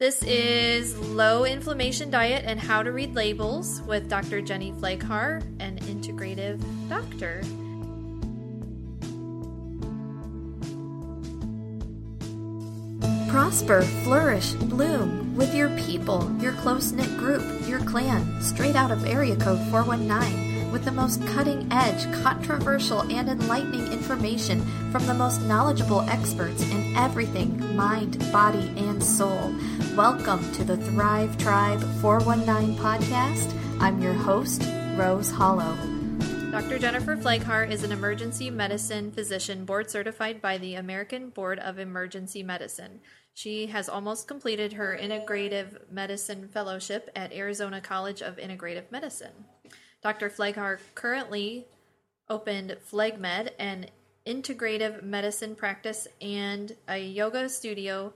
This is Low Inflammation Diet and How to Read Labels with Dr. Jenny Fleghar, an integrative doctor. Prosper, flourish, bloom with your people, your close knit group, your clan, straight out of area code 419, with the most cutting edge, controversial, and enlightening information from the most knowledgeable experts in everything mind, body, and soul. Welcome to the Thrive Tribe 419 podcast. I'm your host, Rose Hollow. Dr. Jennifer Fleghar is an emergency medicine physician board certified by the American Board of Emergency Medicine. She has almost completed her integrative medicine fellowship at Arizona College of Integrative Medicine. Dr. Fleghar currently opened FlegMed, an integrative medicine practice, and a yoga studio,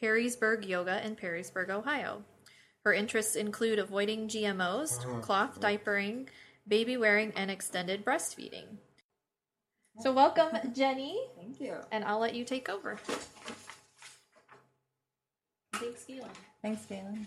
Perrysburg Yoga, in Perrysburg, Ohio. Her interests include avoiding GMOs, uh-huh. cloth diapering, baby wearing, and extended breastfeeding. So, welcome, Jenny, Thank you. and I'll let you take over. Thanks, Galen. Thanks, Galen.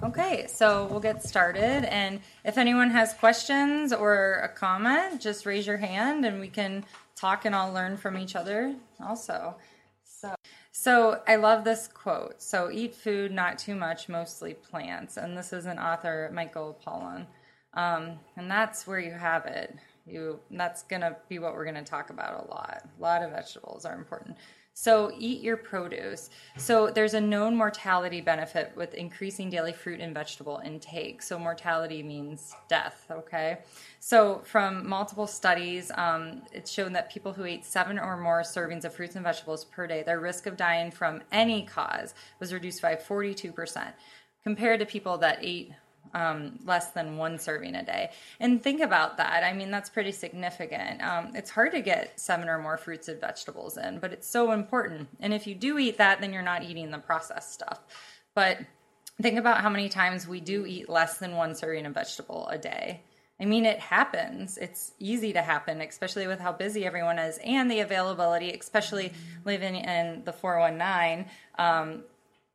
Okay, so we'll get started. And if anyone has questions or a comment, just raise your hand and we can talk and all learn from each other also. So, so I love this quote. So eat food, not too much, mostly plants. And this is an author, Michael Pollan. Um, and that's where you have it. You that's gonna be what we're gonna talk about a lot. A lot of vegetables are important. So eat your produce. So there's a known mortality benefit with increasing daily fruit and vegetable intake. So mortality means death. Okay. So from multiple studies, um, it's shown that people who ate seven or more servings of fruits and vegetables per day, their risk of dying from any cause was reduced by 42% compared to people that ate um, less than one serving a day. And think about that. I mean, that's pretty significant. Um, it's hard to get seven or more fruits and vegetables in, but it's so important. And if you do eat that, then you're not eating the processed stuff. But think about how many times we do eat less than one serving of vegetable a day. I mean, it happens. It's easy to happen, especially with how busy everyone is and the availability, especially living in the 419. Um,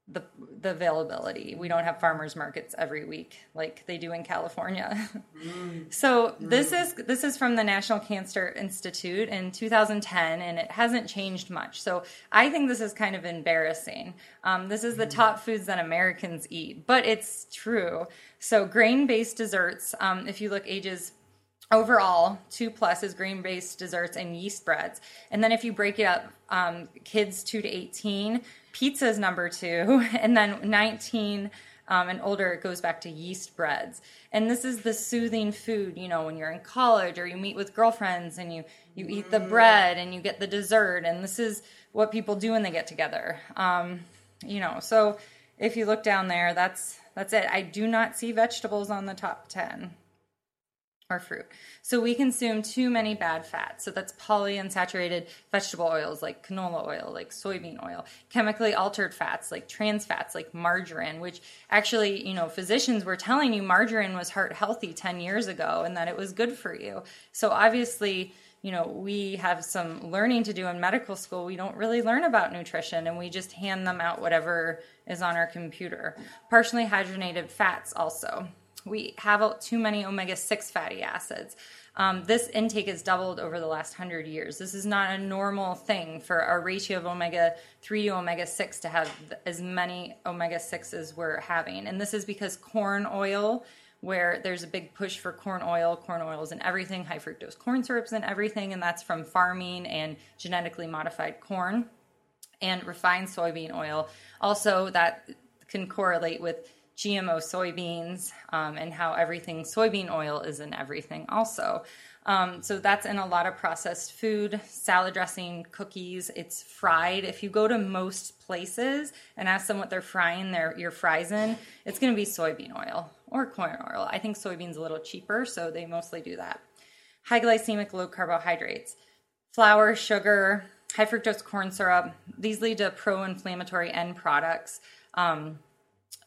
the the availability. We don't have farmers markets every week like they do in California. so this is this is from the National Cancer Institute in 2010, and it hasn't changed much. So I think this is kind of embarrassing. Um, this is the top foods that Americans eat, but it's true. So grain based desserts. Um, if you look ages overall two plus is grain based desserts and yeast breads and then if you break it up um, kids 2 to 18 pizza is number two and then 19 um, and older it goes back to yeast breads. And this is the soothing food you know when you're in college or you meet with girlfriends and you you eat the bread and you get the dessert and this is what people do when they get together. Um, you know so if you look down there that's that's it. I do not see vegetables on the top 10 or fruit. So we consume too many bad fats. So that's polyunsaturated vegetable oils like canola oil, like soybean oil, chemically altered fats like trans fats like margarine, which actually, you know, physicians were telling you margarine was heart healthy 10 years ago and that it was good for you. So obviously, you know, we have some learning to do in medical school. We don't really learn about nutrition and we just hand them out whatever is on our computer. Partially hydrogenated fats also we have too many omega 6 fatty acids. Um, this intake has doubled over the last 100 years. This is not a normal thing for our ratio of omega 3 to omega 6 to have as many omega 6 as we're having. And this is because corn oil, where there's a big push for corn oil, corn oils and everything, high fructose corn syrups and everything, and that's from farming and genetically modified corn and refined soybean oil. Also, that can correlate with GMO soybeans um, and how everything soybean oil is in everything also. Um, so that's in a lot of processed food, salad dressing, cookies. It's fried. If you go to most places and ask them what they're frying their your fries in, it's going to be soybean oil or corn oil. I think soybean's a little cheaper, so they mostly do that. High glycemic, low carbohydrates, flour, sugar, high fructose corn syrup. These lead to pro-inflammatory end products. Um,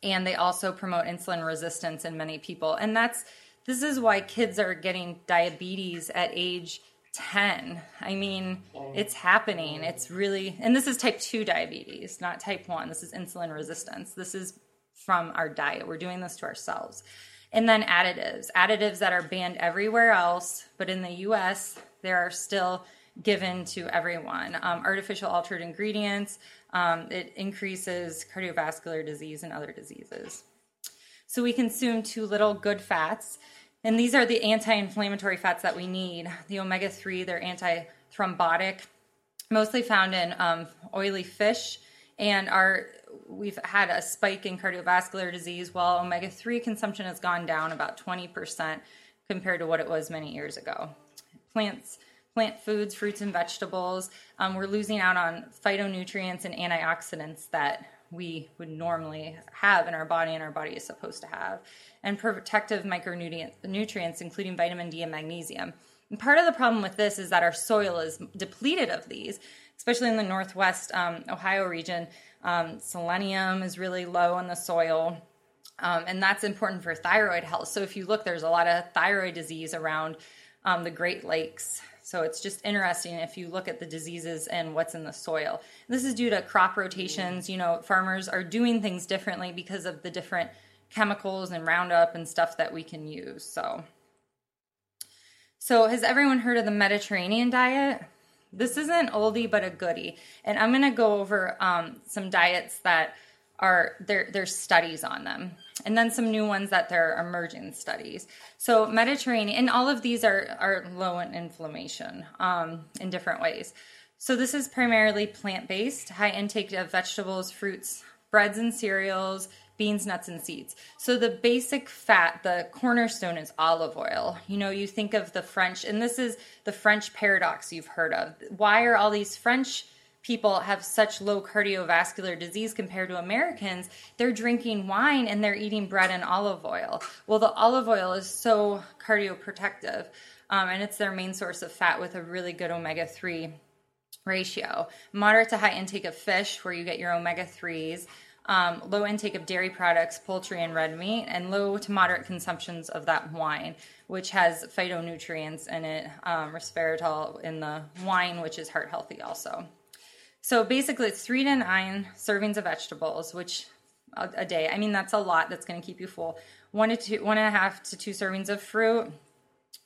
and they also promote insulin resistance in many people and that's this is why kids are getting diabetes at age 10. I mean, it's happening. It's really, and this is type 2 diabetes, not type 1. This is insulin resistance. This is from our diet. We're doing this to ourselves. And then additives, additives that are banned everywhere else, but in the US, they are still given to everyone. Um, artificial altered ingredients, um, it increases cardiovascular disease and other diseases. So we consume too little good fats. And these are the anti inflammatory fats that we need. The omega 3, they're anti thrombotic, mostly found in um, oily fish. And our, we've had a spike in cardiovascular disease while omega 3 consumption has gone down about 20% compared to what it was many years ago. Plants, plant foods, fruits, and vegetables, um, we're losing out on phytonutrients and antioxidants that we would normally have in our body and our body is supposed to have, and protective micronutrients, including vitamin D and magnesium. And part of the problem with this is that our soil is depleted of these, especially in the northwest um, Ohio region. Um, selenium is really low in the soil. Um, and that's important for thyroid health. So, if you look, there's a lot of thyroid disease around um, the Great Lakes so it's just interesting if you look at the diseases and what's in the soil. This is due to crop rotations. You know, farmers are doing things differently because of the different chemicals and Roundup and stuff that we can use. So, so has everyone heard of the Mediterranean diet? This isn't oldie but a goodie, and I'm going to go over um, some diets that are there. There's studies on them and then some new ones that they're emerging studies. So Mediterranean, and all of these are are low in inflammation um, in different ways. So this is primarily plant based, high intake of vegetables, fruits, breads and cereals, beans, nuts, and seeds. So the basic fat, the cornerstone is olive oil. You know, you think of the French, and this is the French paradox you've heard of. Why are all these French people have such low cardiovascular disease compared to Americans, they're drinking wine and they're eating bread and olive oil. Well, the olive oil is so cardioprotective, um, and it's their main source of fat with a really good omega 3 ratio. Moderate to high intake of fish, where you get your omega 3s. Um, low intake of dairy products, poultry, and red meat, and low to moderate consumptions of that wine, which has phytonutrients in it, um, resveratrol in the wine, which is heart healthy also. So basically, it's three to nine servings of vegetables, which a, a day. I mean, that's a lot. That's going to keep you full. One to two, one and a half to two servings of fruit.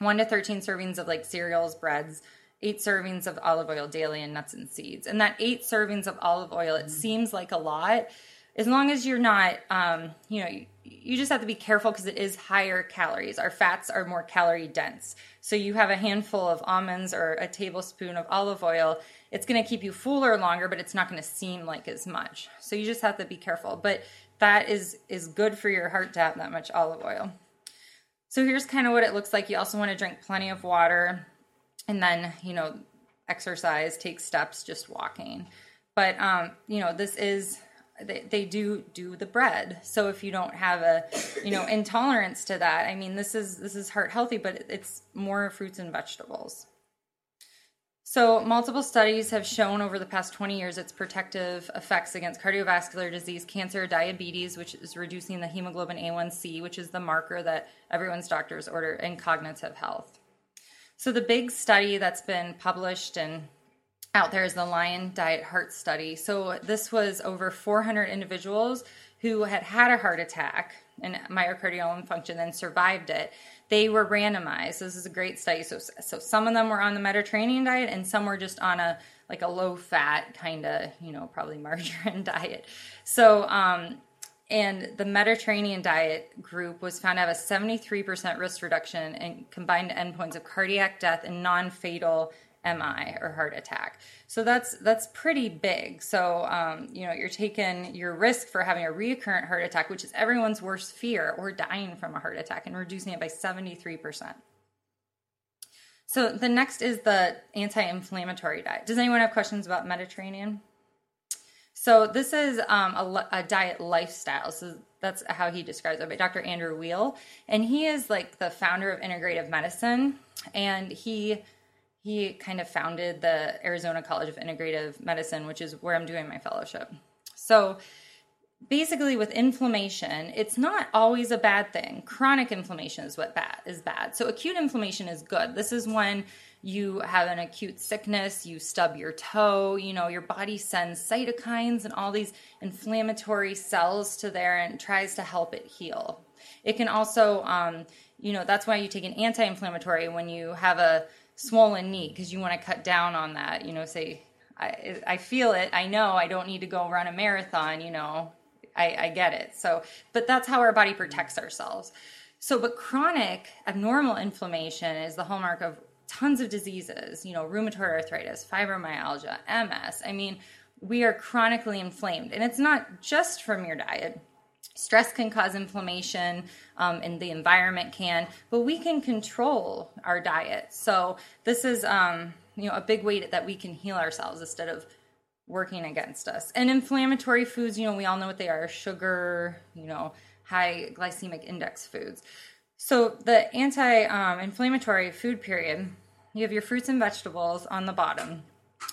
One to thirteen servings of like cereals, breads. Eight servings of olive oil daily and nuts and seeds. And that eight servings of olive oil, it seems like a lot. As long as you're not, um, you know, you, just have to be careful because it is higher calories. Our fats are more calorie dense. So you have a handful of almonds or a tablespoon of olive oil it's going to keep you fuller longer, but it's not going to seem like as much. So you just have to be careful. But that is is good for your heart to have that much olive oil. So here's kind of what it looks like. You also want to drink plenty of water and then, you know, exercise, take steps just walking. But um, you know, this is they, they do do the bread. So if you don't have a, you know, intolerance to that, I mean, this is this is heart healthy, but it's more fruits and vegetables. So, multiple studies have shown over the past 20 years its protective effects against cardiovascular disease, cancer, diabetes, which is reducing the hemoglobin A1C, which is the marker that everyone's doctors order, and cognitive health. So, the big study that's been published and out there is the Lyon Diet Heart Study. So, this was over 400 individuals who had had a heart attack and myocardial infarction and survived it they were randomized. This is a great study. So, so some of them were on the Mediterranean diet, and some were just on a like a low fat kind of, you know, probably margarine diet. So, um, and the Mediterranean diet group was found to have a 73% risk reduction in combined endpoints of cardiac death and non fatal MI or heart attack. So that's that's pretty big. So um, you know you're taking your risk for having a recurrent heart attack, which is everyone's worst fear, or dying from a heart attack, and reducing it by 73 percent. So the next is the anti-inflammatory diet. Does anyone have questions about Mediterranean? So this is um, a, a, diet lifestyle. So that's how he describes it by Dr. Andrew Weil, and he is like the founder of integrative medicine, and he he kind of founded the Arizona College of Integrative Medicine, which is where I'm doing my fellowship. So basically with inflammation, it's not always a bad thing. Chronic inflammation is what bad is bad. So acute inflammation is good. This is when you have an acute sickness, you stub your toe, you know, your body sends cytokines and all these inflammatory cells to there and tries to help it heal. It can also, um, you know, that's why you take an anti inflammatory when you have a swollen knee because you want to cut down on that. You know, say, I, I feel it, I know I don't need to go run a marathon, you know, I, I get it. So, but that's how our body protects ourselves. So, but chronic abnormal inflammation is the hallmark of tons of diseases, you know, rheumatoid arthritis, fibromyalgia, MS. I mean, we are chronically inflamed. And it's not just from your diet. Stress can cause inflammation, um, and the environment can, but we can control our diet. So this is, um, you know, a big way that we can heal ourselves instead of working against us. And inflammatory foods, you know, we all know what they are: sugar, you know, high glycemic index foods. So the anti-inflammatory food period, you have your fruits and vegetables on the bottom.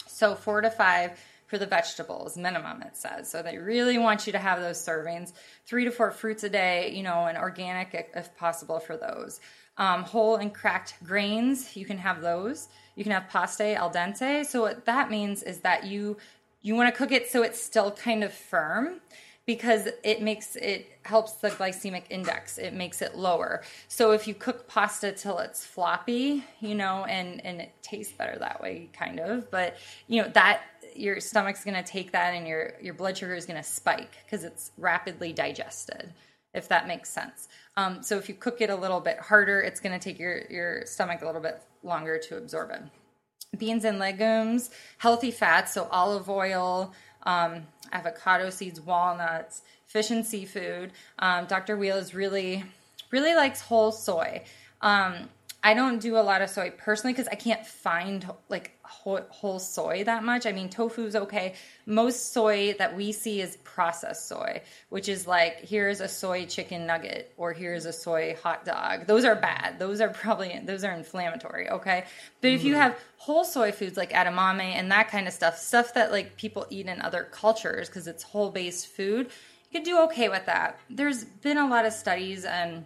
So four to five for the vegetables minimum it says. So they really want you to have those servings three to four fruits a day you know and organic if possible for those. Um, whole and cracked grains you can have those. You can have pasta al dente. So what that means is that you you want to cook it so it's still kind of firm because it makes it helps the glycemic index. It makes it lower. So if you cook pasta till it's floppy you know and and it tastes better that way kind of but you know that your stomach's going to take that and your your blood sugar is going to spike because it's rapidly digested if that makes sense um, so if you cook it a little bit harder it's going to take your your stomach a little bit longer to absorb it beans and legumes healthy fats so olive oil um, avocado seeds, walnuts, fish and seafood. Um, Dr. Weil is really, really likes whole soy. Um, I don't do a lot of soy personally because I can't find like whole, whole, soy that much. I mean, tofu's okay. Most soy that we see is processed soy, which is like here's a soy chicken nugget or here's a soy hot dog. Those are bad. Those are probably those are inflammatory. Okay, but if you mm-hmm. have whole soy foods like edamame and that kind of stuff, stuff that like people eat in other cultures because it's whole based food, you could do okay with that. There's been a lot of studies and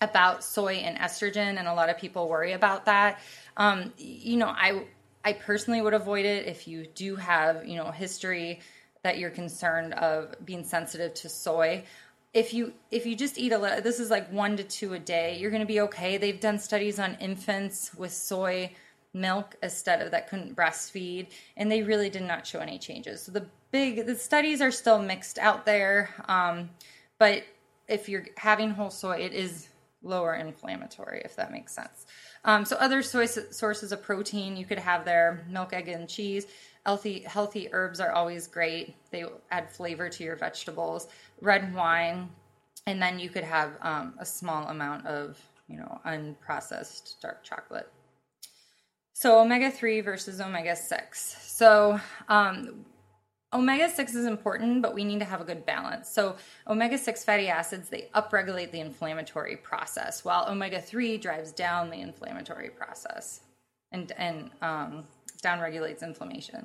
about soy and estrogen, and a lot of people worry about that. Um, you know, I I personally would avoid it if you do have you know history that you're concerned of being sensitive to soy. If you if you just eat a little, this is like one to two a day, you're going to be okay. They've done studies on infants with soy milk instead of that couldn't breastfeed, and they really did not show any changes. So the big the studies are still mixed out there, um, but if you're having whole soy, it is lower inflammatory, if that makes sense. Um, so other sources of protein you could have there: milk, egg, and cheese. Healthy, healthy herbs are always great. They add flavor to your vegetables. Red wine, and then you could have um, a small amount of, you know, unprocessed dark chocolate. So omega three versus omega six. So um, Omega 6 is important, but we need to have a good balance. So, omega 6 fatty acids, they upregulate the inflammatory process, while omega 3 drives down the inflammatory process and, and um, downregulates inflammation.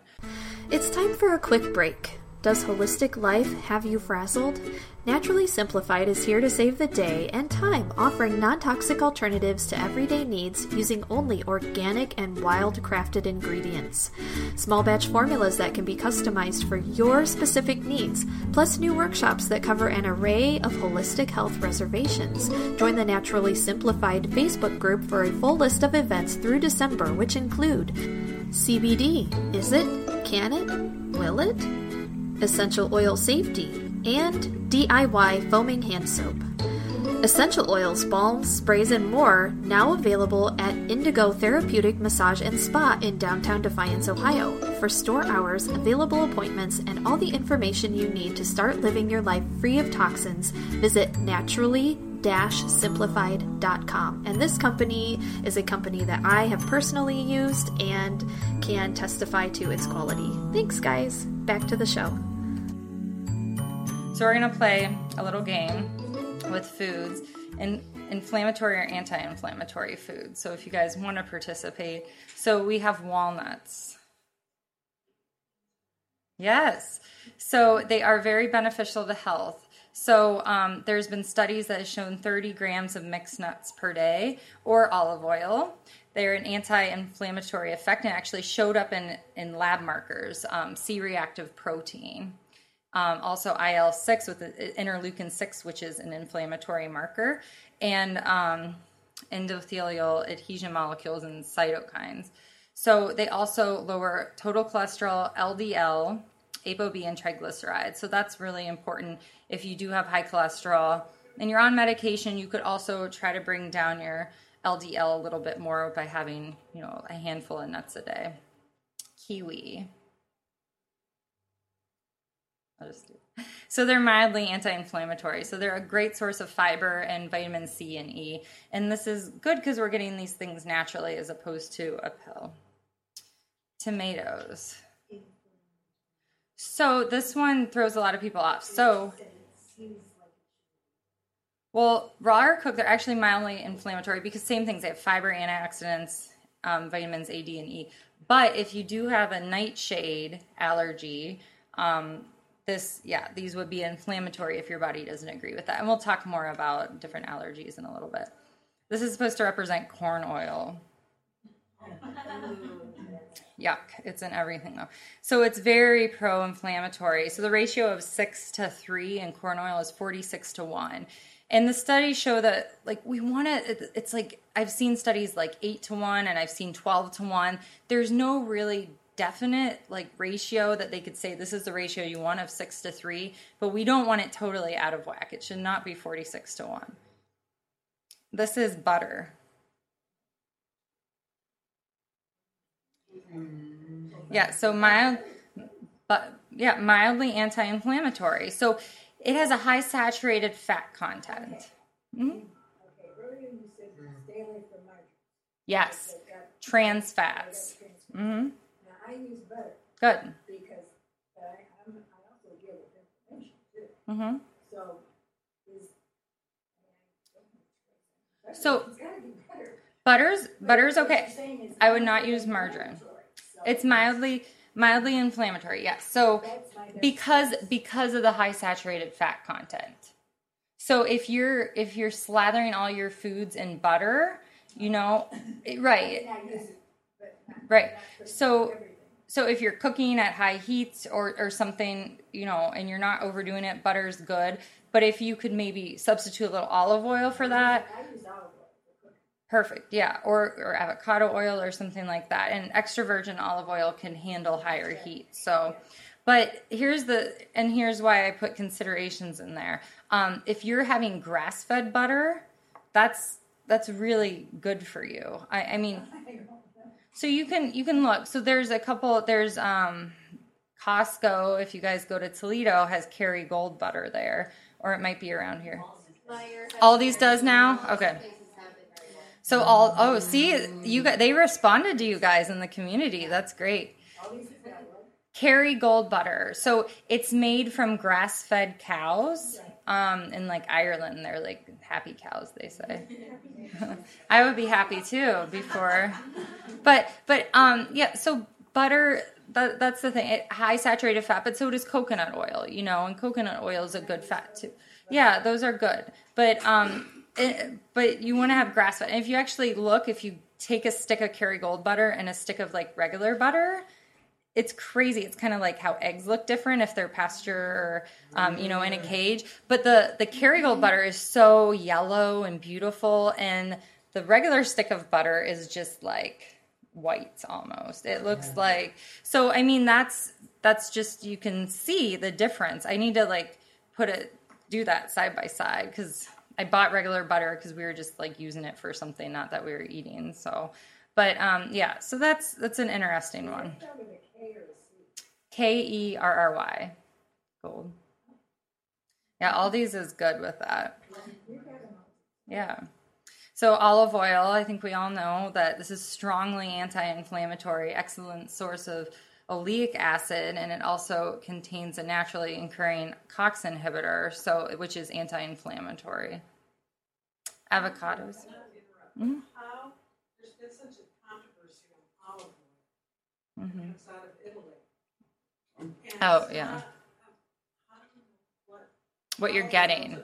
It's time for a quick break. Does holistic life have you frazzled? Naturally Simplified is here to save the day and time, offering non toxic alternatives to everyday needs using only organic and wild crafted ingredients. Small batch formulas that can be customized for your specific needs, plus new workshops that cover an array of holistic health reservations. Join the Naturally Simplified Facebook group for a full list of events through December, which include CBD. Is it? Can it? Will it? Essential oil safety, and DIY foaming hand soap. Essential oils, balms, sprays, and more now available at Indigo Therapeutic Massage and Spa in downtown Defiance, Ohio. For store hours, available appointments, and all the information you need to start living your life free of toxins, visit naturally simplified.com. And this company is a company that I have personally used and can testify to its quality. Thanks, guys. Back to the show. So, we're going to play a little game with foods and inflammatory or anti inflammatory foods. So, if you guys want to participate, so we have walnuts. Yes. So, they are very beneficial to health. So um, there's been studies that have shown 30 grams of mixed nuts per day or olive oil. They're an anti-inflammatory effect and actually showed up in, in lab markers, um, C-reactive protein. Um, also IL-6 with the interleukin 6, which is an inflammatory marker, and um, endothelial adhesion molecules and cytokines. So they also lower total cholesterol, LDL, ApoB, and triglycerides. So that's really important if you do have high cholesterol and you're on medication. You could also try to bring down your LDL a little bit more by having, you know, a handful of nuts a day. Kiwi. I'll just do. So they're mildly anti-inflammatory. So they're a great source of fiber and vitamin C and E. And this is good because we're getting these things naturally as opposed to a pill. Tomatoes. So this one throws a lot of people off. So well, raw or cooked, they're actually mildly inflammatory because same things. They have fiber, antioxidants, um, vitamins A, D, and E. But if you do have a nightshade allergy, um, this, yeah, these would be inflammatory if your body doesn't agree with that. And we'll talk more about different allergies in a little bit. This is supposed to represent corn oil. Yuck, it's in everything though. So it's very pro inflammatory. So the ratio of six to three in corn oil is 46 to one and the studies show that like we want to it's like i've seen studies like 8 to 1 and i've seen 12 to 1 there's no really definite like ratio that they could say this is the ratio you want of 6 to 3 but we don't want it totally out of whack. It should not be 46 to 1 this is butter. Yeah so mild but yeah mildly anti-inflammatory. So it has a high saturated fat content. Mm-hmm. Yes, trans fats. Mm-hmm. I use butter. Good. Because I, I'm, I also deal with inflammation too. Mm-hmm. So, is, so it's gotta be better. butter's butter's okay. I would not use margarine. It's mildly mildly inflammatory. Yes. So because because of the high saturated fat content. So if you're if you're slathering all your foods in butter, you know, it- right, I use it, but not, right. So so if you're cooking at high heats or or something, you know, and you're not overdoing it, butter's good. But if you could maybe substitute a little olive oil for that, I use olive oil for cooking. Perfect. Yeah, or or avocado oil or something like that. And extra virgin olive oil can handle higher heat. So, but here's the and here's why I put considerations in there. Um, if you're having grass fed butter, that's that's really good for you. I, I mean, so you can you can look. So there's a couple. There's um, Costco. If you guys go to Toledo, has Kerrygold butter there, or it might be around here. Aldi's does now. Okay. So all oh see you got they responded to you guys in the community. That's great. Kerrygold butter. So it's made from grass fed cows. Um, in like Ireland, they're like happy cows. They say. I would be happy too before, but but um yeah. So butter. That, that's the thing. It, high saturated fat, but so does coconut oil. You know, and coconut oil is a good fat too. Yeah, those are good. But um, it, but you want to have grass fed. And if you actually look, if you take a stick of Kerrygold butter and a stick of like regular butter, it's crazy. It's kind of like how eggs look different if they're pasture or, um, you know, in a cage. But the the Kerrygold butter is so yellow and beautiful, and the regular stick of butter is just like white almost. It looks like so. I mean, that's that's just you can see the difference. I need to like put it do that side by side because I bought regular butter because we were just like using it for something, not that we were eating. So, but um, yeah, so that's that's an interesting one. K E R R Y, gold. Yeah, these is good with that. Yeah. So olive oil, I think we all know that this is strongly anti-inflammatory, excellent source of oleic acid, and it also contains a naturally occurring COX inhibitor, so which is anti-inflammatory. Avocados. How, there's been such a controversy on olive oil. Mm-hmm. It's out of Italy. And Oh, yeah. not- how do you know what What you're getting. buy,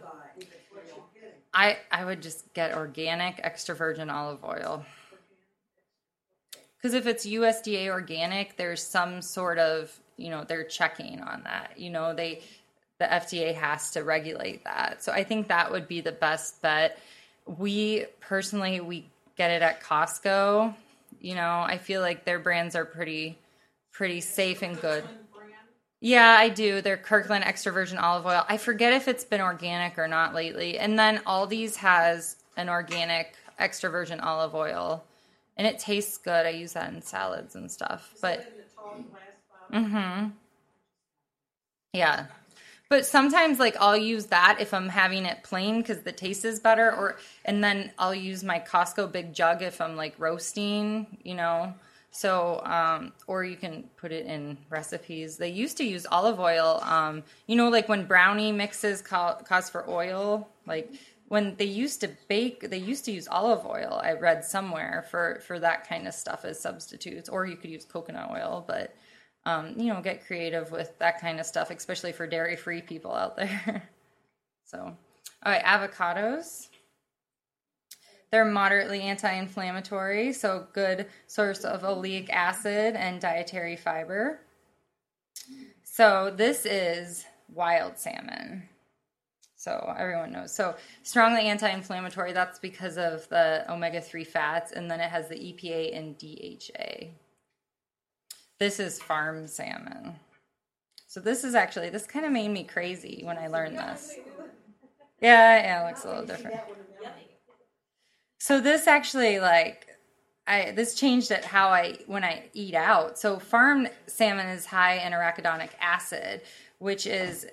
what you're getting. I I would just get organic extra virgin olive oil. Because if it's USDA organic, there's some sort of you know they're checking on that. You know they the FDA has to regulate that. So I think that would be the best bet. We personally we get it at Costco. You know I feel like their brands are pretty pretty safe and good. Yeah, I do. They're Kirkland extra virgin olive oil. I forget if it's been organic or not lately. And then Aldi's has an organic extra virgin olive oil, and it tastes good. I use that in salads and stuff. But In the tall glass bottle. mm-hmm. yeah, but sometimes like I'll use that if I'm having it plain because the taste is better, or and then I'll use my Costco big jug if I'm like roasting, you know. So, um, or you can put it in recipes. They used to use olive oil, um, you know, like when brownie mixes ca- cause for oil, like when they used to bake, they used to use olive oil. I read somewhere for for that kind of stuff as substitutes, or you could use coconut oil, but um, you know, get creative with that kind of stuff, especially for dairy free people out there. so, all right, avocados. They're moderately anti inflammatory, so good source of oleic acid and dietary fiber. So, this is wild salmon. So, everyone knows. So, strongly anti inflammatory, that's because of the omega 3 fats, and then it has the EPA and DHA. This is farm salmon. So, this is actually, this kind of made me crazy when I learned this. Yeah, yeah, it looks a little different. So this actually like I this changed it how I when I eat out. So farm salmon is high in arachidonic acid, which is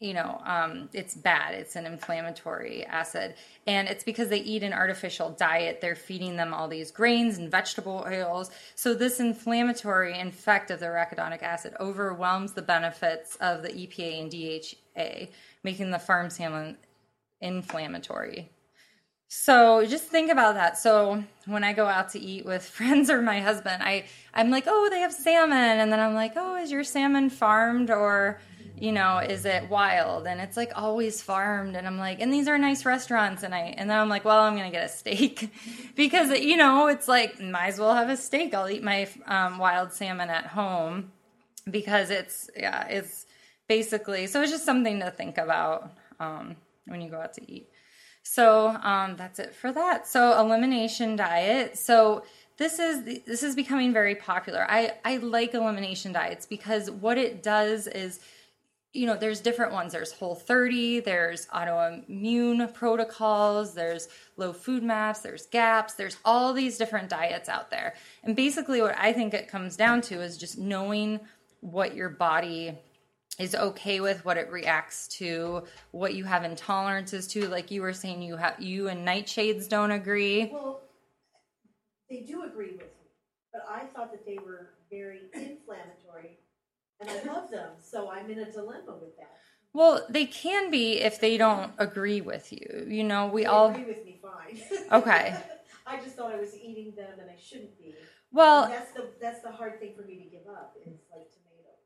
you know, um, it's bad. It's an inflammatory acid. And it's because they eat an artificial diet. They're feeding them all these grains and vegetable oils. So, this inflammatory effect of the arachidonic acid overwhelms the benefits of the EPA and DHA, making the farm salmon inflammatory. So just think about that. So when I go out to eat with friends or my husband, I I'm like, "Oh, they have salmon." And then I'm like, "Oh, is your salmon farmed or, you know, is it wild?" And it's like always farmed and I'm like, "And these are nice restaurants." And I and then I'm like, "Well, I'm going to get a steak." because you know, it's like might as well have a steak. I'll eat my um, wild salmon at home because it's yeah, it's basically so it's just something to think about um, when you go out to eat. So um, that's it for that. So elimination diet. So this is this is becoming very popular. I I like elimination diets because what it does is you know there's different ones. There's whole 30 there's autoimmune protocols there's low FODMAPs there's gaps there's all these different diets out there. And basically what i think it comes down to is just knowing what your body is okay with what it reacts to what you have intolerances to. Like you were saying you have you and nightshades don't agree. Well, they do agree with me, but I thought that they were very inflammatory, and I love them, so I'm in a dilemma with that. well they can be if they don't agree with you you know we They all agree with me fine. Okay. I just thought I was eating them, and I shouldn't be. well And that's the that's the hard thing for me to give up. It's like tomatoes.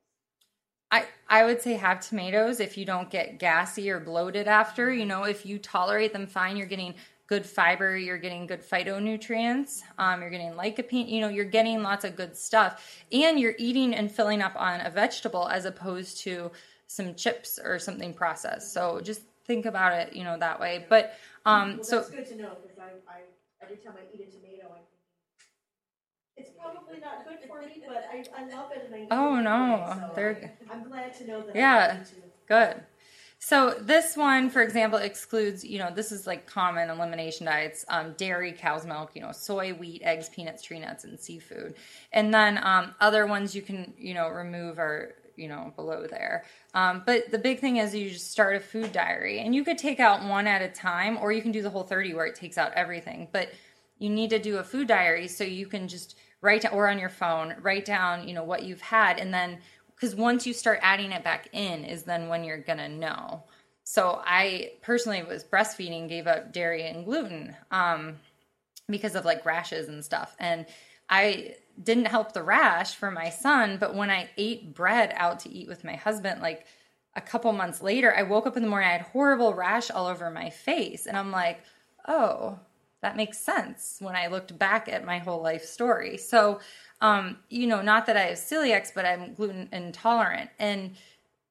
I, I would say have tomatoes if you don't get gassy or bloated after. You know, if you tolerate them fine, you're getting good fiber, you're getting good phytonutrients, um, you're getting lycopene, you know, you're getting lots of good stuff. And you're eating and filling up on a vegetable as opposed to some chips or something processed. So just think about it, you know, that way. But um, Well, so that's good to know because I, I every time I eat a tomato, I'm it's probably not good for me, but I, I love it and I. eat Oh, no. anyway, so They're- I'm glad to know that. Yeah. I Good. So this one, for example, excludes, you know, this is like common elimination diets: um, dairy, cow's milk, you know, soy, wheat, eggs, peanuts, tree nuts, and seafood. And then um, other ones you can, you know, remove are, you know, below there. Um, but the big thing is you just start a food diary, and you could take out one at a time, or you can do the whole thirty where it takes out everything. But you need to do a food diary so you can just write or on your phone, write down, you know, what you've had, and then because once you start adding it back in is then when you're gonna know. So i personally was breastfeeding gave up dairy and gluten um, because of like rashes and stuff. And i didn't help the rash for my son but when i ate bread out to eat with my husband like a couple months later i woke up in the morning i had horrible rash all over my face. And i'm like oh that makes sense when I looked back at my whole life story. So, um, you know, not that I have celiacs, but I'm gluten intolerant. And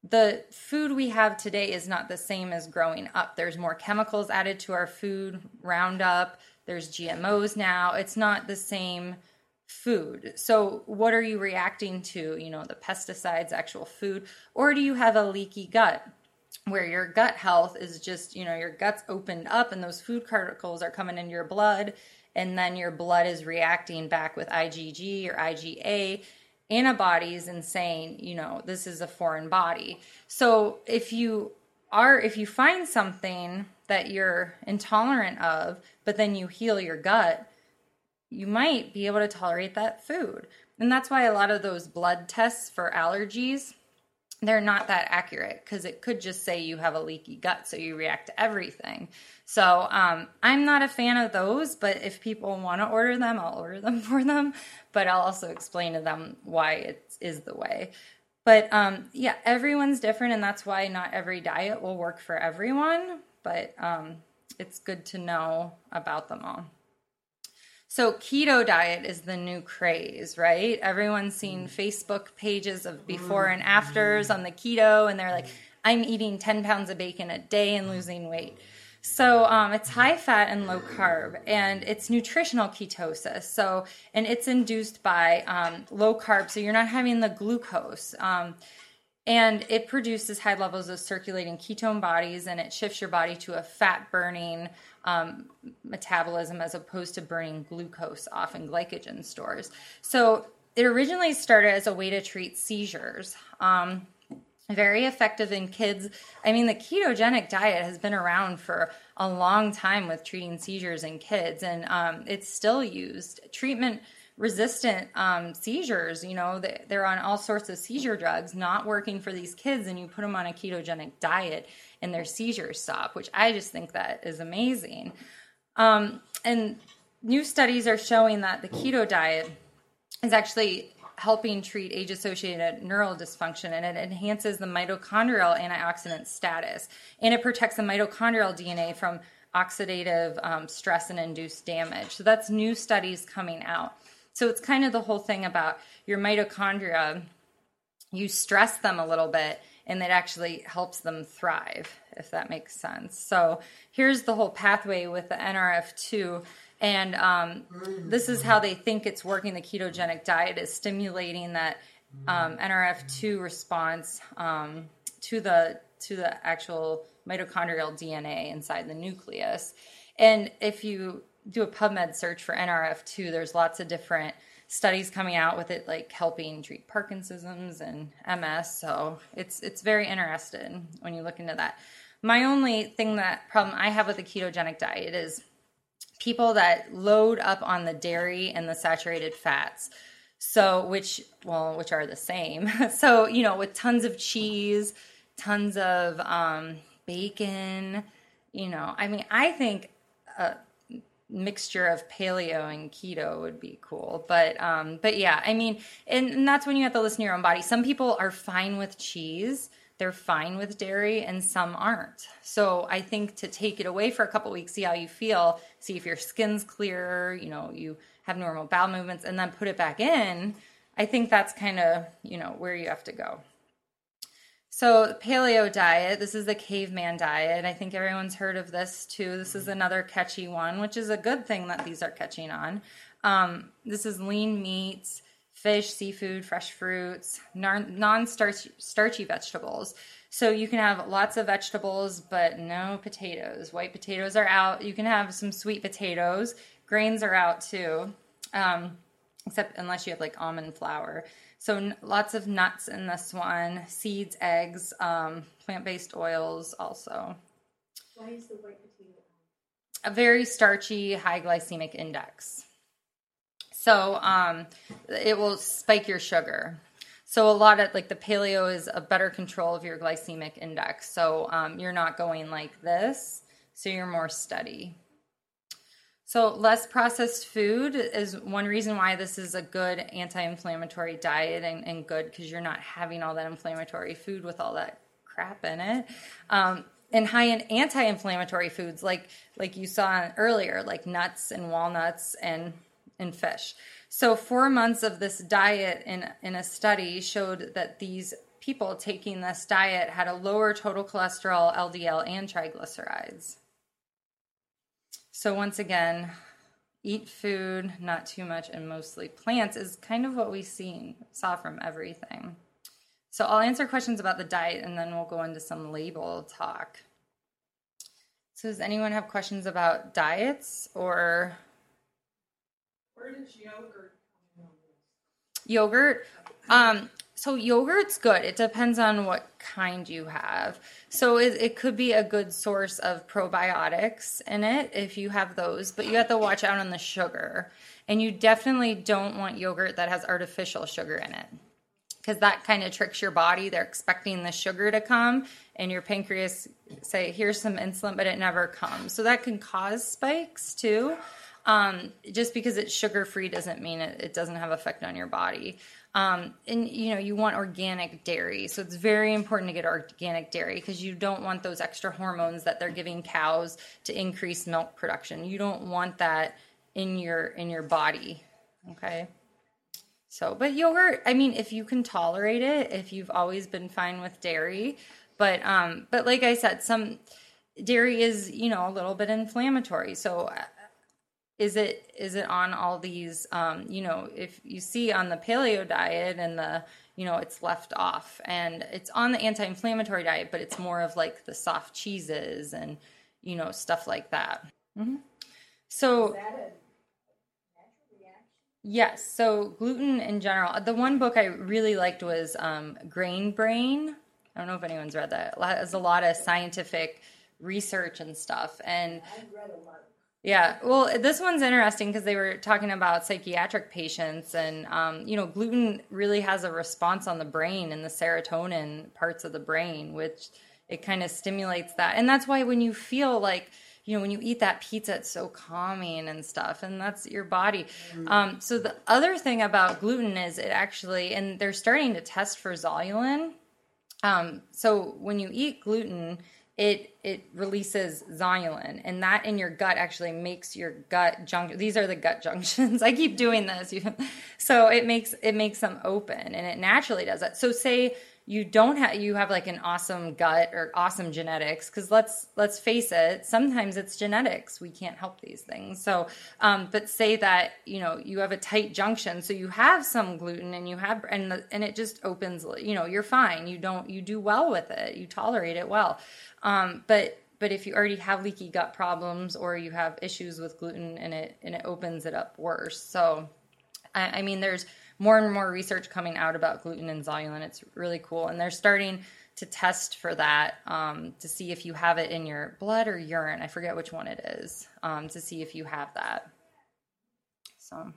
the food we have today is not the same as growing up. There's more chemicals added to our food, Roundup, there's GMOs now. It's not the same food. So, what are you reacting to? You know, the pesticides, actual food, or do you have a leaky gut? Where your gut health is just, you know, your gut's opened up and those food particles are coming into your blood, and then your blood is reacting back with IgG or IgA antibodies and saying, you know, this is a foreign body. So if you are, if you find something that you're intolerant of, but then you heal your gut, you might be able to tolerate that food. And that's why a lot of those blood tests for allergies they're not that accurate because it could just say you have a leaky gut, so you react to everything. So um, I'm not a fan of those, but if people want to order them, I'll order them for them. But I'll also explain to them why it is the way. But um, yeah, everyone's different, and that's why not every diet will work for everyone. But um, it's good to know about them all. So keto diet is the new craze, right? Everyone's seen Facebook pages of before and afters on the keto, and they're like, I'm eating 10 pounds of bacon a day and losing weight. So um, it's high fat and low carb, and it's nutritional ketosis. So, and it's induced by um, low carb, so you're not having the glucose. Um, and it produces high levels of circulating ketone bodies and it shifts your body to a fat burning um, metabolism as opposed to burning glucose off in glycogen stores. So it originally started as a way to treat seizures. Um, very effective in kids. I mean, the ketogenic diet has been around for a long time with treating seizures in kids, and um, it's still used. Treatment resistant um, seizures. You know, they're on all sorts of seizure drugs, not working for these kids, and you put them on a ketogenic diet and their seizures stop, which I just think that is amazing. Um, and new studies are showing that the keto diet is actually helping treat age associated neural dysfunction and it enhances the mitochondrial antioxidant status and it protects the mitochondrial DNA from oxidative um, stress and induced damage. So that's new studies coming out. So it's kind of the whole thing about your mitochondria. You stress them a little bit and it actually helps them thrive, if that makes sense. So here's the whole pathway with the NRF2. And um, this is how they think it's working. The ketogenic diet is stimulating that um, NRF2 response um, to the to the actual mitochondrial DNA inside the nucleus. And if you do a PubMed search for NRF2, there's lots of different studies coming out with it, like helping treat Parkinson's and MS. So it's it's very interesting when you look into that. My only thing that problem I have with the ketogenic diet is people that load up on the dairy and the saturated fats. So which well, which are the same. so you know, with tons of cheese, tons of um, bacon. You know, I mean, I think. a mixture of paleo and keto would be cool. But um, but yeah, I mean, and, and that's when you have to listen to your own body. Some people are fine with cheese. They're fine with dairy, and some aren't. So I think to take it away for a couple weeks, see how you feel, see if your skin's clearer, you know, you have normal bowel movements, and then put it back in. I think that's kind of you know where you have to go. So, paleo diet, this is the caveman diet. I think everyone's heard of this too. This is another catchy one, which is a good thing that these are catching on. Um, this is lean meats, fish, seafood, fresh fruits, non starchy vegetables. So, you can have lots of vegetables, but no potatoes. White potatoes are out. You can have some sweet potatoes. Grains are out too, um, except unless you have like almond flour. So n- lots of nuts in this one, seeds, eggs, um, plant-based oils also. Why is the white potato? A very starchy, high glycemic index. So um, it will spike your sugar. So a lot of like the paleo is a better control of your glycemic index. So um, you're not going like this. So you're more steady. So, less processed food is one reason why this is a good anti inflammatory diet and, and good because you're not having all that inflammatory food with all that crap in it. Um, and high in anti-inflammatory foods like like you saw earlier like nuts and walnuts and fish. So four months of this diet in in a study showed that these people taking this diet had a lower total cholesterol ldl and triglycerides. So once again eat food not too much and mostly plants is kind of what we seen saw from everything. So I'll answer questions about the diet and then we'll go into some label talk. So does anyone have questions about diets or Where does yogurt come yogurt? Um, so yogurt's good. It depends on what kind you have. So it, it could be a good source of probiotics in it if you have those, but you have to watch out on the sugar. And you definitely don't want yogurt that has artificial sugar in it because that kind of tricks your body. They're expecting the sugar to come, and your pancreas say, "Here's some insulin," but it never comes. So that can cause spikes too. Um, just because it's sugar free doesn't mean it, it doesn't have effect on your body. Um, and you know you want organic dairy, so it's very important to get organic dairy because you don't want those extra hormones that they're giving cows to increase milk production. You don't want that in your in your body. Okay. So, but yogurt, I mean, if you can tolerate it, if you've always been fine with dairy, but um but like I said, some dairy is, you know, a little bit inflammatory. So is it is it on all these um you know, if you see on the paleo diet and the you know, it's left off and it's on the anti-inflammatory diet, but it's more of like the soft cheeses and you know, stuff like that. hmm So Is that a natural reaction? Yes. So gluten in general. The one book I really liked was um, Grain Brain. I don't know if anyone's read that. It has a lot of scientific research and stuff. And I've read a lot. Yeah, well, this one's interesting because they were talking about psychiatric patients, and um, you know, gluten really has a response on the brain and the serotonin parts of the brain, which it kind of stimulates that, and that's why when you feel like you know when you eat that pizza, it's so calming and stuff, and that's your body. Um, so the other thing about gluten is it actually, and they're starting to test for zonulin. Um, so when you eat gluten, it it releases zonulin, and that in your gut actually makes your gut junction. These are the gut junctions. I keep doing this, so it makes it makes them open, and it naturally does that. So say you don't have you have like an awesome gut or awesome genetics because let's let's face it sometimes it's genetics. We can't help these things. So um, but say that you know you have a tight junction so you have some gluten and you have and the, and it just opens you know you're fine. You don't you do well with it. You tolerate it well. Um, but but if you already have leaky gut problems or you have issues with gluten and it and it opens it up worse. So I, I mean there's more and more research coming out about gluten and zonulin. It's really cool, and they're starting to test for that um, to see if you have it in your blood or urine. I forget which one it is um, to see if you have that. So,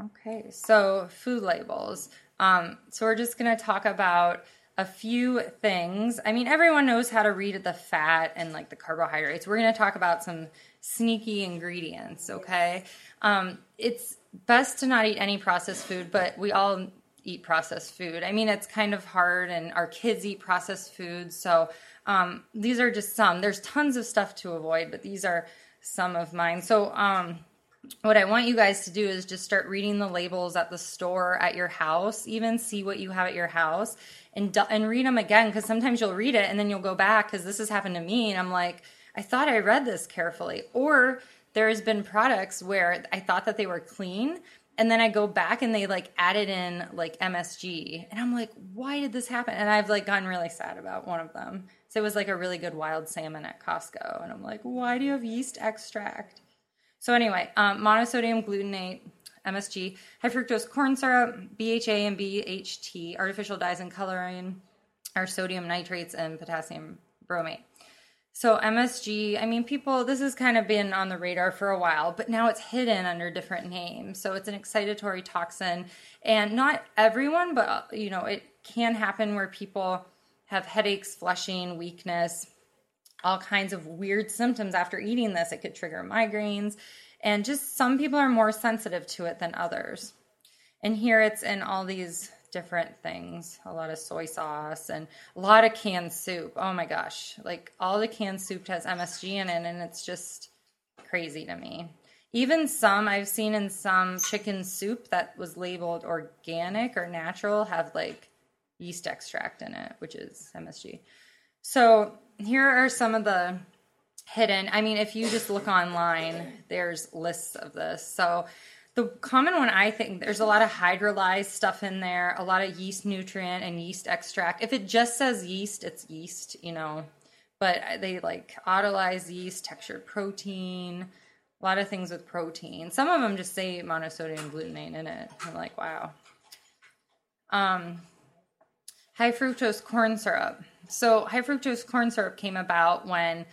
okay, so food labels. Um, so we're just going to talk about a few things. I mean, everyone knows how to read the fat and like the carbohydrates. We're going to talk about some sneaky ingredients. Okay, um, it's best to not eat any processed food, but we all eat processed food. I mean, it's kind of hard, and our kids eat processed food. So um, these are just some. There's tons of stuff to avoid, but these are some of mine. So um, what I want you guys to do is just start reading the labels at the store, at your house, even see what you have at your house, and and read them again because sometimes you'll read it and then you'll go back because this has happened to me, and I'm like, I thought I read this carefully, or there has been products where I thought that they were clean and then I go back and they like added in like MSG and I'm like why did this happen? And I've like gotten really sad about one of them. So it was like a really good wild salmon at Costco and I'm like why do you have yeast extract? So anyway um, monosodium glutamate MSG high fructose corn syrup BHA and BHT artificial dyes and coloring are sodium nitrates and potassium bromate so MSG, I mean, people, this has kind of been on the radar for a while, but now it's hidden under different names. So it's an excitatory toxin, and not everyone, but you know, it can happen where people have headaches, flushing, weakness, all kinds of weird symptoms after eating this. It could trigger migraines, and just some people are more sensitive to it than others. And here it's in all these different things, a lot of soy sauce and a lot of canned soup. Oh my gosh. Like all the canned soup has MSG in it and it's just crazy to me. Even some I've seen in some chicken soup that was labeled organic or natural have like yeast extract in it, which is MSG. So here are some of the hidden. I mean, if you just look online, there's lists of this. So the common one I think there's a lot of hydrolyzed stuff in there, a lot of yeast nutrient and yeast extract. If it just says yeast, it's yeast, you know. But they like autolyzed yeast, textured protein, a lot of things with protein. Some of them just say monosodium glutamate in it. I'm like, wow. Um, high fructose corn syrup. So high fructose corn syrup came about when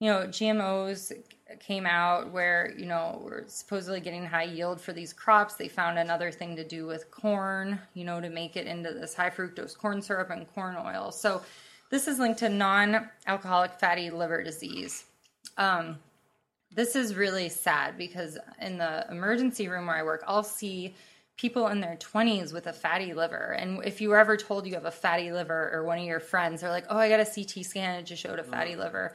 you know GMOs came out where you know we're supposedly getting high yield for these crops. They found another thing to do with corn, you know, to make it into this high fructose corn syrup and corn oil. So this is linked to non-alcoholic fatty liver disease. Um, this is really sad because in the emergency room where I work, I'll see people in their 20s with a fatty liver. And if you were ever told you have a fatty liver or one of your friends, they're like, oh, I got a CT scan, it just showed a fatty liver.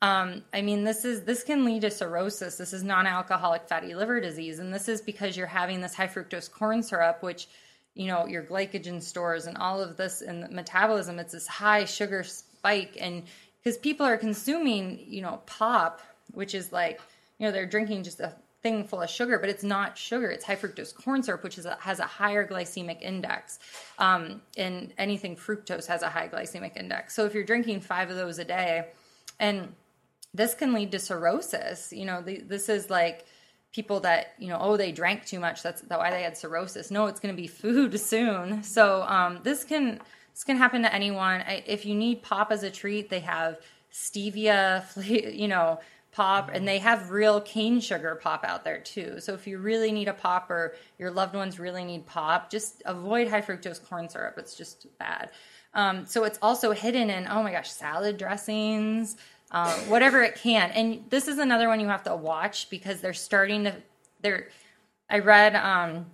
Um, I mean, this is this can lead to cirrhosis. This is non-alcoholic fatty liver disease, and this is because you're having this high fructose corn syrup, which you know your glycogen stores and all of this in the metabolism. It's this high sugar spike, and because people are consuming, you know, pop, which is like you know they're drinking just a thing full of sugar, but it's not sugar. It's high fructose corn syrup, which a, has a higher glycemic index. Um, and anything fructose has a high glycemic index. So if you're drinking five of those a day, and this can lead to cirrhosis. You know, the, this is like people that you know, oh, they drank too much. That's why they had cirrhosis. No, it's going to be food soon. So um, this can this can happen to anyone. I, if you need pop as a treat, they have stevia, you know, pop, and they have real cane sugar pop out there too. So if you really need a pop or your loved ones really need pop, just avoid high fructose corn syrup. It's just bad. Um, so it's also hidden in oh my gosh, salad dressings um, whatever it can. And this is another one you have to watch because they're starting to they're I read um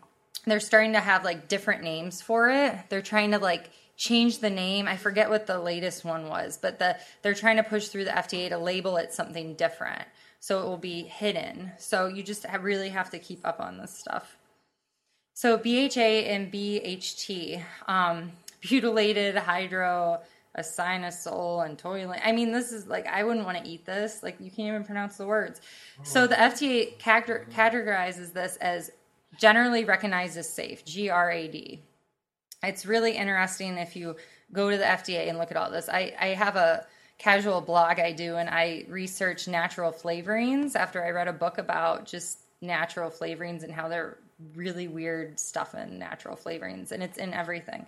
they're starting to have like different names for it. They're trying to like change the name. I forget what the latest one was, but the they're trying to push through the FDA to label it something different. So it will be hidden. So you just have, really have to keep up on this stuff. So BHA and BHT, um, butylated hydro acinosol and toluene. I mean, this is like I wouldn't want to eat this. Like you can't even pronounce the words. So the FDA categorizes this as generally recognized as safe, GRAS. It's really interesting if you go to the FDA and look at all this. I, I have a casual blog I do, and I research natural flavorings after I read a book about just natural flavorings and how they're really weird stuff in natural flavorings, and it's in everything.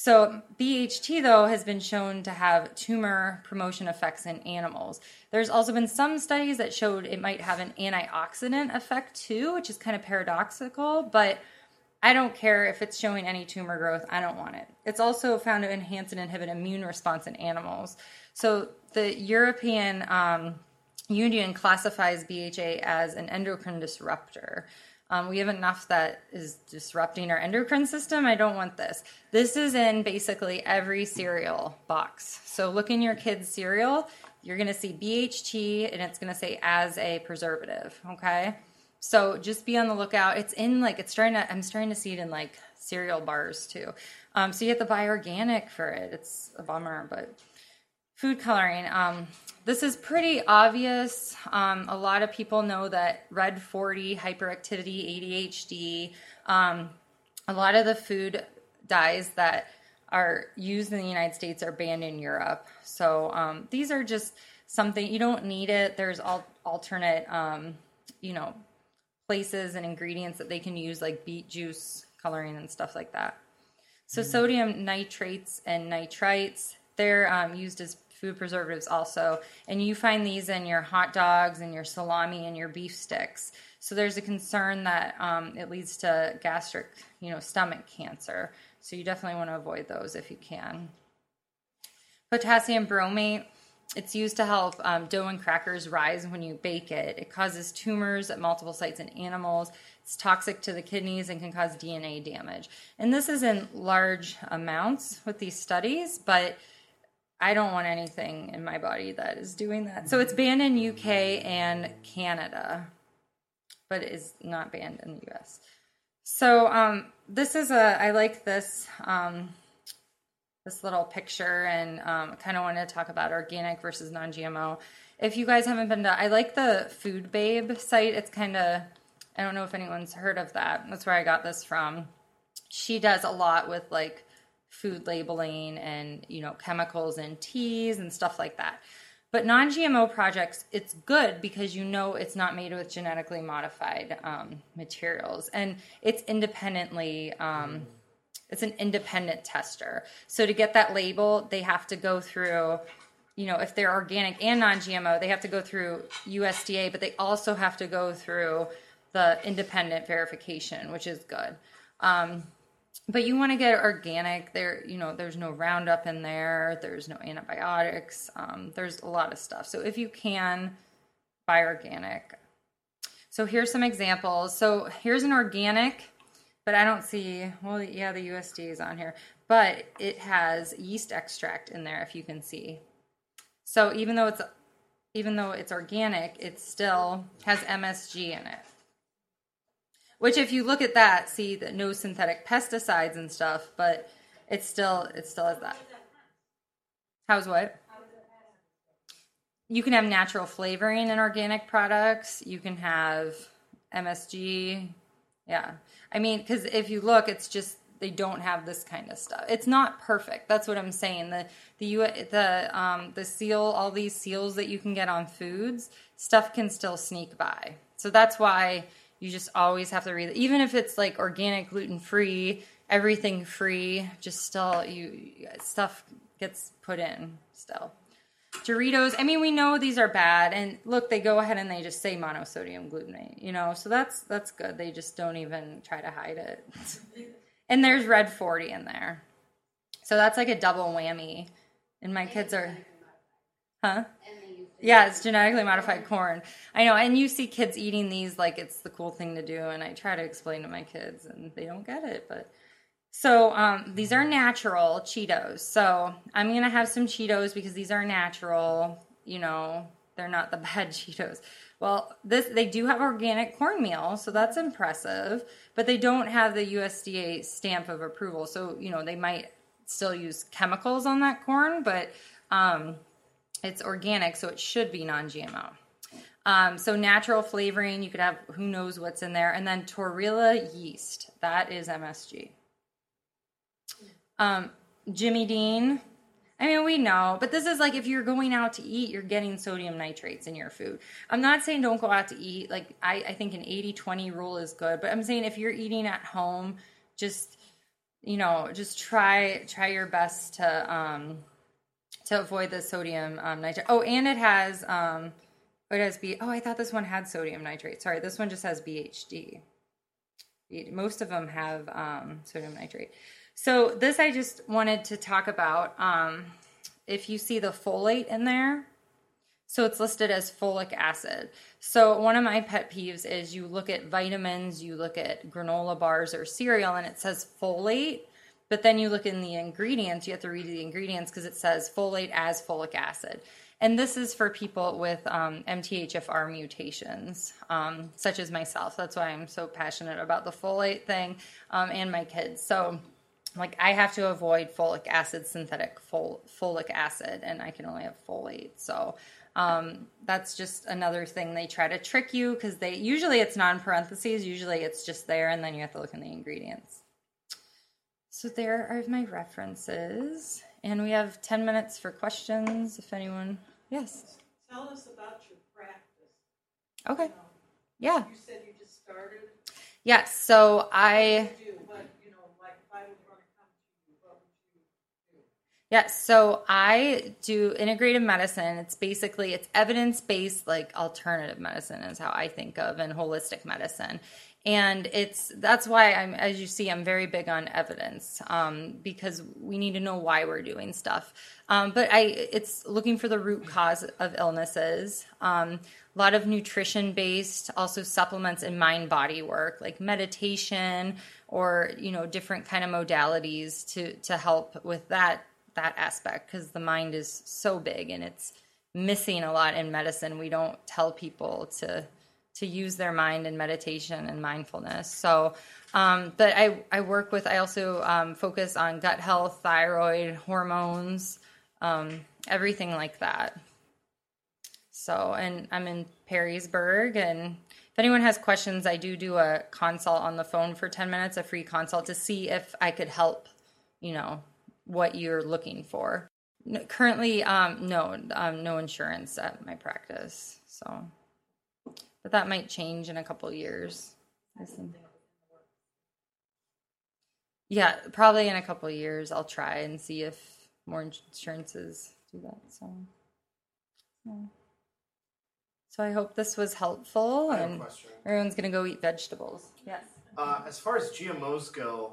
So, BHT, though, has been shown to have tumor promotion effects in animals. There's also been some studies that showed it might have an antioxidant effect too, which is kind of paradoxical, but I don't care if it's showing any tumor growth. I don't want it. It's also found to enhance and inhibit immune response in animals. So, the European um, Union classifies BHA as an endocrine disruptor. Um, we have enough that is disrupting our endocrine system. I don't want this. This is in basically every cereal box. So look in your kid's cereal. You're going to see BHT and it's going to say as a preservative. Okay. So just be on the lookout. It's in like, it's starting to, I'm starting to see it in like cereal bars too. Um, so you have to buy organic for it. It's a bummer, but food coloring. Um, this is pretty obvious. Um, a lot of people know that red 40, hyperactivity, ADHD, um, a lot of the food dyes that are used in the United States are banned in Europe. So um, these are just something you don't need it. There's all alternate, um, you know, places and ingredients that they can use, like beet juice coloring and stuff like that. So mm-hmm. sodium nitrates and nitrites, they're um, used as food preservatives also. And you find these in your hot dogs and your salami and your beef sticks. So there's a concern that um, it leads to gastric, you know, stomach cancer. So you definitely want to avoid those if you can. Potassium bromate. it's used to help um, dough and crackers rise when you bake it. It causes tumors at multiple sites in animals. It's toxic to the kidneys and can cause DNA damage. And this is in large amounts with these studies, but I don't want anything in my body that is doing that. So it's banned in UK and Canada, but is not banned in the US. So um, this is a I like this um, this little picture and um, kind of wanted to talk about organic versus non-GMO. If you guys haven't been to, I like the Food Babe site. It's kind of I don't know if anyone's heard of that. That's where I got this from. She does a lot with like food labeling and you know chemicals and teas and stuff like that. But non-GMO projects, it's good because you know it's not made with genetically modified um, materials, and it's independently. Um, it's an independent tester. So to get that label, they have to go through, you know, if they're organic and non-GMO, they have to go through USDA, but they also have to go through the independent verification, which is good. Um, but you want to get organic. There, you know, there's no Roundup in there. There's no antibiotics. Um, there's a lot of stuff. So if you can, buy organic. So here's some examples. So here's an organic, but I don't see. Well, yeah, the USD is on here, but it has yeast extract in there. If you can see. So even though it's even though it's organic, it still has MSG in it. Which, if you look at that, see that no synthetic pesticides and stuff, but it's still it still has that. How's what? You can have natural flavoring in organic products. You can have MSG. Yeah, I mean, because if you look, it's just they don't have this kind of stuff. It's not perfect. That's what I'm saying. The the U the um the seal, all these seals that you can get on foods, stuff can still sneak by. So that's why you just always have to read it. Even if it's like organic, gluten free, everything free, just still you stuff gets put in still. Doritos, I mean we know these are bad and look they go ahead and they just say monosodium glutamate, you know. So that's that's good. They just don't even try to hide it. and there's red 40 in there. So that's like a double whammy. And my kids are Huh? Yeah, it's genetically modified corn. I know, and you see kids eating these like it's the cool thing to do, and I try to explain to my kids, and they don't get it. But so um, these are natural Cheetos. So I'm gonna have some Cheetos because these are natural. You know, they're not the bad Cheetos. Well, this they do have organic cornmeal, so that's impressive. But they don't have the USDA stamp of approval, so you know they might still use chemicals on that corn, but um, it's organic, so it should be non GMO. Um, so natural flavoring, you could have who knows what's in there, and then Torula yeast, that is MSG. Um, Jimmy Dean, I mean we know, but this is like if you're going out to eat, you're getting sodium nitrates in your food. I'm not saying don't go out to eat. Like I, I think an 80-20 rule is good, but I'm saying if you're eating at home, just you know, just try try your best to um, to avoid the sodium um, nitrate. Oh, and it has um, it has B. Oh, I thought this one had sodium nitrate. Sorry, this one just has BHT. Most of them have um, sodium nitrate. So this I just wanted to talk about. Um, if you see the folate in there, so it's listed as folic acid. So one of my pet peeves is you look at vitamins, you look at granola bars or cereal, and it says folate but then you look in the ingredients, you have to read the ingredients because it says folate as folic acid. And this is for people with um, MTHFR mutations, um, such as myself. That's why I'm so passionate about the folate thing um, and my kids. So, like, I have to avoid folic acid, synthetic fol- folic acid, and I can only have folate. So, um, that's just another thing they try to trick you because they usually it's non parentheses, usually it's just there, and then you have to look in the ingredients. So there are my references. And we have 10 minutes for questions if anyone. Yes. Tell us about your practice. Okay. Um, yeah. You said you just started. Yes. So I. Do what, you know, like if I would want to come to you, what would you do? Yes, so I do integrative medicine. It's basically it's evidence-based like alternative medicine is how I think of and holistic medicine. And it's that's why I'm as you see I'm very big on evidence um, because we need to know why we're doing stuff. Um, but I it's looking for the root cause of illnesses. Um, a lot of nutrition based, also supplements and mind body work like meditation or you know different kind of modalities to to help with that that aspect because the mind is so big and it's missing a lot in medicine. We don't tell people to to use their mind in meditation and mindfulness. So, um, but I, I work with, I also um, focus on gut health, thyroid, hormones, um, everything like that. So, and I'm in Perrysburg. And if anyone has questions, I do do a consult on the phone for 10 minutes, a free consult to see if I could help, you know, what you're looking for. Currently, um, no, um, no insurance at my practice. So, but that might change in a couple years. Yeah, probably in a couple years, I'll try and see if more insurances do that. So, yeah. so I hope this was helpful, I have a and question. everyone's gonna go eat vegetables. Yes. Uh, as far as GMOs go,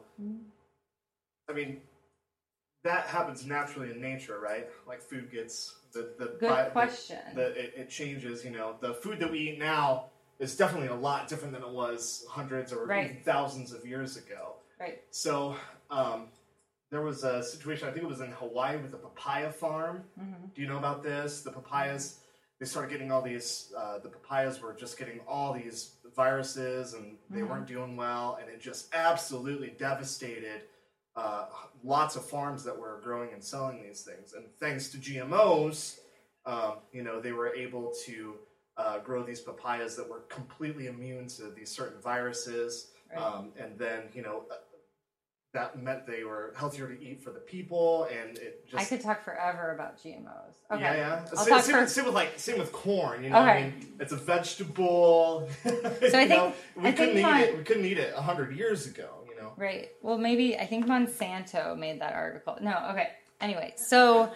I mean, that happens naturally in nature, right? Like food gets the the Good bi- the- question. The, it, it changes. You know, the food that we eat now is definitely a lot different than it was hundreds or Right. even thousands of years ago. Right. So um, there was a situation. I think it was in Hawaii with a papaya farm. Mm-hmm. Do you know about this? The papayas. They started getting all these. Uh, the papayas were just getting all these viruses, and they Mm-hmm. weren't doing well, and it just absolutely devastated uh, lots of farms that were growing and selling these things. And thanks to GMOs, um, you know, they were able to uh, grow these papayas that were completely immune to these certain viruses. Right. Um, and then, you know, uh, that meant they were healthier to eat for the people, and it just I could talk forever about GMOs. Okay. yeah, yeah. I'll Same, talk same, for- with, same with like same with corn. You know, I mean, it's a vegetable. So I think- we I couldn't think eat my- it. We couldn't eat it a hundred years ago. Right. Well, maybe I think Monsanto made that article. No. Okay. Anyway, so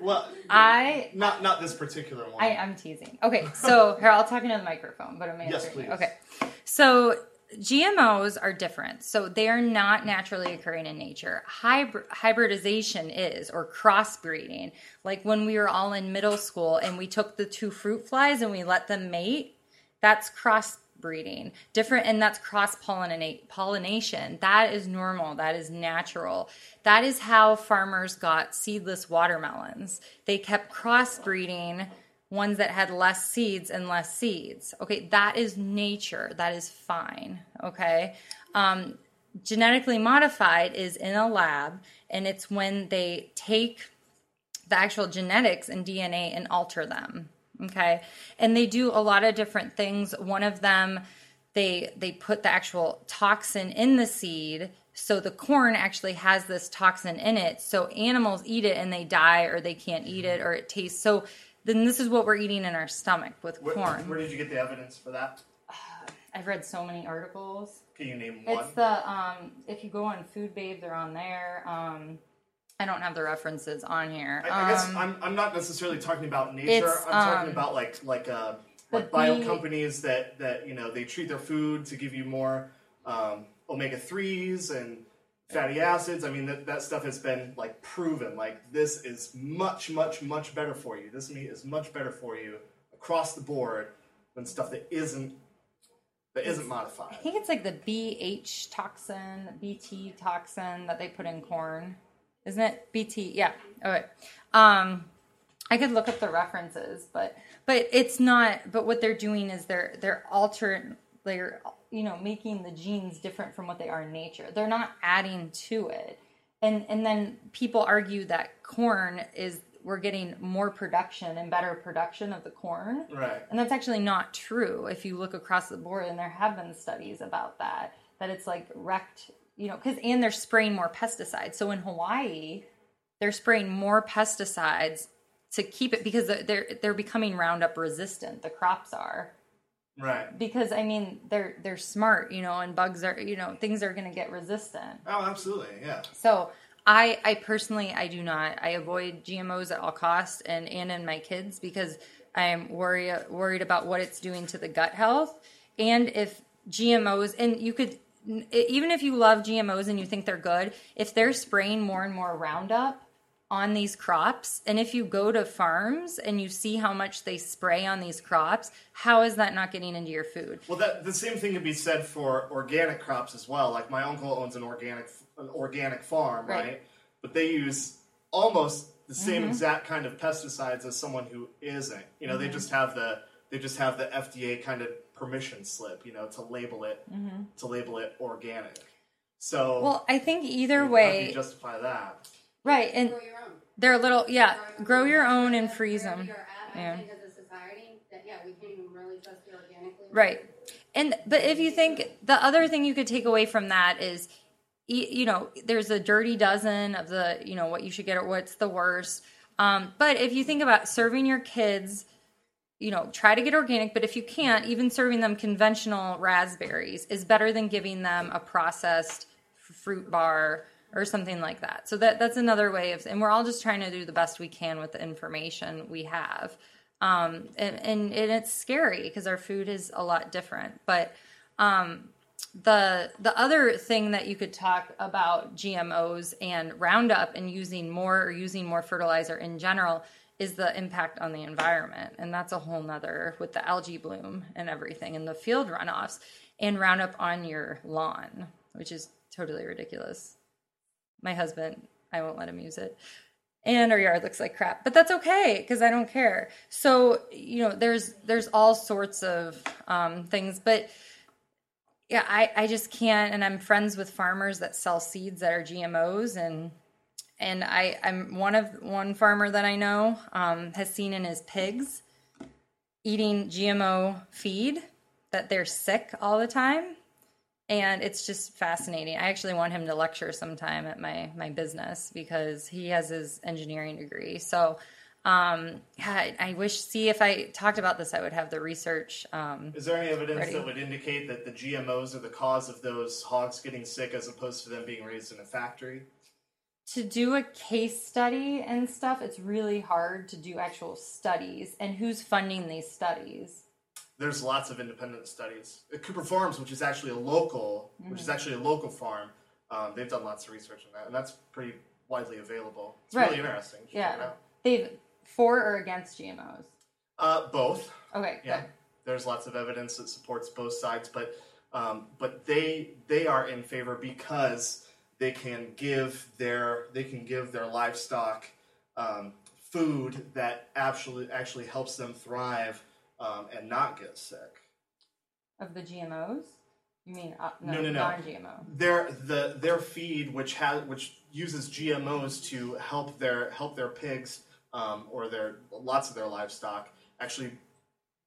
Well, I not not this particular one. I, I'm teasing. Okay, so here I'll talk into the microphone, but I'm answering. Yes, please. Okay, so GMOs are different. So they are not naturally occurring in nature. Hybrid, hybridization is, or crossbreeding. Like when we were all in middle school and we took the two fruit flies and we let them mate, that's crossbreeding. Different, and that's cross pollination. That is normal. That is natural. That is how farmers got seedless watermelons. They kept crossbreeding ones that had less seeds and less seeds. Okay, that is nature. That is fine. Okay. Um, genetically modified is in a lab, and it's when they take the actual genetics and DNA and alter them. Okay. And they do a lot of different things. One of them, they they put the actual toxin in the seed so the corn actually has this toxin in it so animals eat it and they die or they can't eat it or it tastes so then this is what we're eating in our stomach with Where, corn where did you get the evidence for that? i've read so many articles Can you name one? it's the um if you go on food babe they're on there um i don't have the references on here I, I guess Um, I'm, I'm not necessarily talking about nature. I'm talking um, about like like uh like bio companies that that you know they treat their food to give you more um, omega threes and fatty acids. I mean that that stuff has been like proven. Like this is much much much better for you. This meat is much better for you across the board than stuff that isn't that isn't modified. I think it's like the BH toxin, BT toxin that they put in corn. Isn't it BT? Yeah. Okay. Um I could look up the references, but but it's not but what they're doing is they're they're altering they're you know making the genes different from what they are in nature. They're not adding to it. And and then people argue that corn is we're getting more production and better production of the corn. Right. And that's actually not true if you look across the board, and there have been studies about that, that it's like wrecked, you know, because, and they're spraying more pesticides. So in Hawaii, they're spraying more pesticides to keep it because they're they're becoming Roundup resistant. The crops are Right. because I mean they're they're smart, you know, and bugs are you know things are going to get resistant. Oh, absolutely. Yeah. So I I personally I do not. I avoid GMOs at all costs and and in my kids because I'm worry worried about what it's doing to the gut health and if GMOs, and you could even if you love GMOs and you think they're good, if they're spraying more and more Roundup on these crops, and if you go to farms and you see how much they spray on these crops, how is that not getting into your food? Well, that the same thing can be said for organic crops as well. Like my uncle owns an organic an organic farm, Right. right? But they use almost the same mm-hmm. exact kind of pesticides as someone who isn't. You know, they mm-hmm. just have the they just have the FDA kind of permission slip, you know, to label it to label it organic. So Well, I think either how do way, you justify that? right, and Grow your own. they're a little yeah, grow your own and freeze them. Yeah. I think as a society, that yeah, we can't really trust the organically. Right. And but if you think the other thing you could take away from that is you know, there's a dirty dozen of the, you know, what you should get or what's the worst. Um, but if you think about serving your kids, you know, try to get organic, but if you can't, even serving them conventional raspberries is better than giving them a processed fruit bar or something like that. So that that's another way of and we're all just trying to do the best we can with the information we have. Um, and, and, and it's scary because our food is a lot different. But um, the the other thing that you could talk about GMOs and Roundup and using more or using more fertilizer in general is the impact on the environment, and that's a whole nother with the algae bloom and everything and the field runoffs and Roundup on your lawn, which is totally ridiculous. My husband, I won't let him use it. And our yard looks like crap but that's okay because i don't care. So you know there's there's all sorts of um, things but yeah I, I just can't and i'm friends with farmers that sell seeds that are gmos and and i i'm one of one farmer that i know um, has seen in his pigs eating gmo feed that they're sick all the time and it's just fascinating. I actually want him to lecture sometime at my my business because he has his engineering degree. So, um, yeah, I, I wish see if I talked about this, I would have the research. Um, Is there any evidence Ready. that would indicate that the GMOs are the cause of those hogs getting sick as opposed to them being raised in a factory? To do a case study and stuff, it's really hard to do actual studies. And who's funding these studies? there's lots of independent studies. At Cooper Farms, which is actually a local, which is actually a local farm, um, they've done lots of research on that, and that's pretty widely available. It's Right. really interesting. You should check it Yeah, they've for or against GMOs. Uh, both. Okay, Yeah. good. There's lots of evidence that supports both sides, but um, but they they are in favor because they can give their they can give their livestock um, food that actually actually helps them thrive um, and not get sick. Of the GMOs, you mean uh, no, No, no, no. non-GMO? their the their feed which has which uses GMOs to help their help their pigs um, or their lots of their livestock actually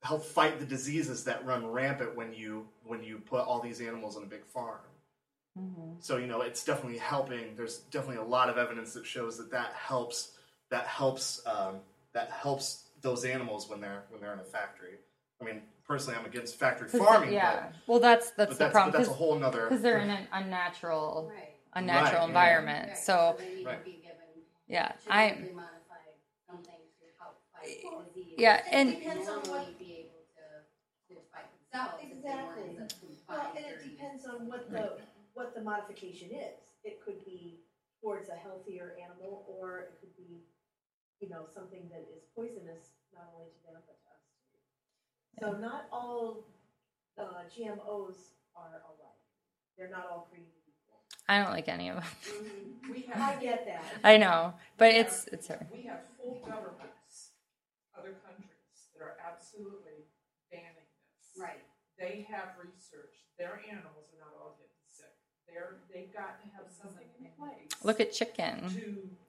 help fight the diseases that run rampant when you when you put all these animals on a big farm. So you know it's definitely helping. There's definitely a lot of evidence that shows that that helps that helps um, that helps those animals when they're when they're in a factory. I mean, personally, I'm against factory farming, yeah. well, that's that's but the that's problem but that's a whole whole because they're in an unnatural Right. unnatural Right, environment. Right, So they need Right. to be given yeah, I modified something to help fight disease. yeah, It and depends on normally what- be able to, to fight themselves if they weren't Exactly. in such food Well, and it depends on what the, what the modification is. It could be towards a healthier animal, or it could be, you know, something that is poisonous, not only to them, but to us too. So not all, uh, GMOs are alike. They're not all created equal. I don't like any of them. Mm-hmm. We I get that. I know, but it's it's her. we have full governments, other countries that are absolutely banning this. Right. They have research, their animals are not all getting sick. They're, they've got to have something in place. Look at chicken, to.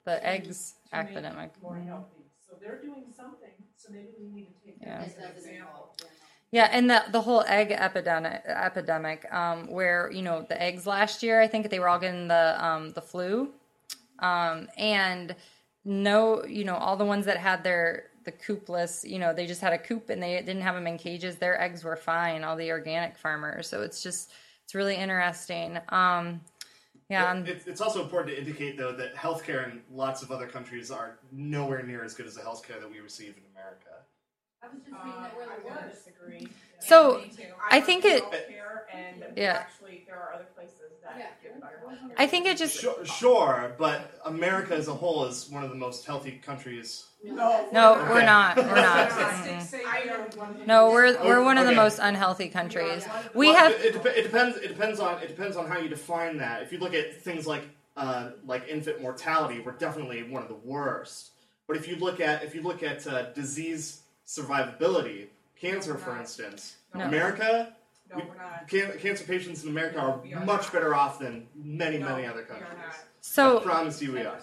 the to- eggs to make epidemic. More healthy. So they're doing something, so maybe we need to take Yeah. that It as an example. Yeah, and the the whole egg epidemic epidemic, um, where you know the eggs last year, I think they were all getting the um, the flu, um, and no, you know, all the ones that had their the coopless, you know, they just had a coop and they didn't have them in cages. Their eggs were fine. All the organic farmers, so it's just it's really interesting. Um, yeah, It- It's, it's also important to indicate, though, that healthcare in lots of other countries are nowhere near as good as the healthcare that we receive in America. I was just reading that we're I'm the worst. disagree. So, Me too. I think it- healthcare, and Yeah. actually there are other places that Yeah. give better healthcare. I think it just Sure, sure, but America as a whole is one of the most healthy countries. No, no, we're not. We're not. The- No, we're we're one of the most unhealthy countries. We have It, it, it depends. It depends on. It depends on how you define that. If you look at things like uh, like infant mortality, we're definitely one of the worst. But if you look at if you look at uh, disease survivability, cancer, for instance, No. America, No, we're not. can, cancer patients in America are are much not. better off than many No, many other countries. not. I so promise you we are.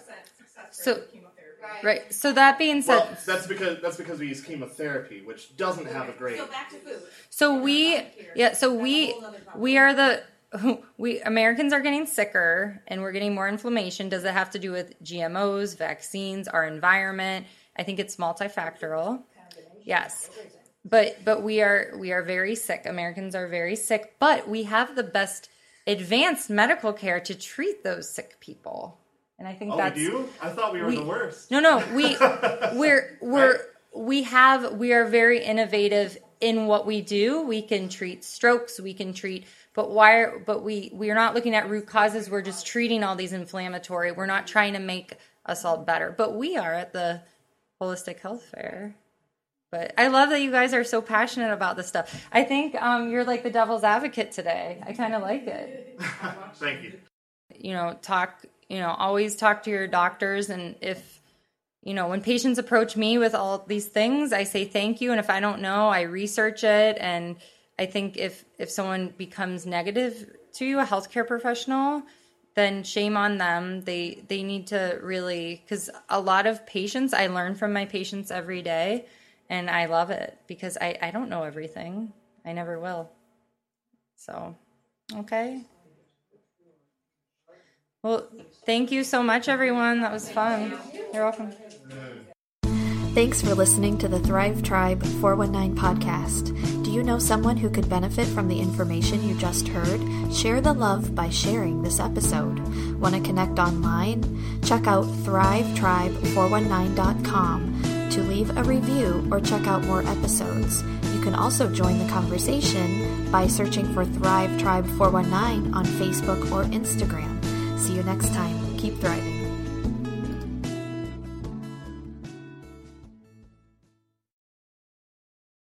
So- rate with chemotherapy. Right. right. So that being said, Well, that's because that's because we use chemotherapy, which doesn't have a great. So back to food. so we yeah. So we we are the we Americans are getting sicker and we're getting more inflammation. Does it have to do with GMOs, vaccines, our environment? I think it's multifactorial. Yes. But but we are we are very sick. Americans are very sick, but we have the best advanced medical care to treat those sick people. And I think Oh, that's we do? I thought we were we- the worst. No, no, we we're we're we have we are very innovative in what we do. We can treat strokes, we can treat but why are, but we we're not looking at root causes. We're just treating all these inflammatory. We're not trying to make us all better. But we are at the holistic health fair. But I love that you guys are so passionate about this stuff. I think um, you're like the devil's advocate today. I kind of like it Thank you. you know talk you know always talk to your doctors. And if you know when patients approach me with all these things i say thank you. And if i don't know i research it. And i think if if someone becomes negative to you a healthcare professional then shame on them. They they need to really because a lot of patients i learn from my patients every day. And i love it because i i don't know everything. I never will. So okay well, thank you so much, everyone. That was fun. You're welcome. Thanks for listening to the Thrive Tribe 419 podcast. Do you know someone who could benefit from the information you just heard? Share the love by sharing this episode. Want to connect online? Check out thrivetribe419.com to leave a review or check out more episodes. You can also join the conversation by searching for Thrive Tribe 419 on Facebook or Instagram. See you next time. Keep thriving.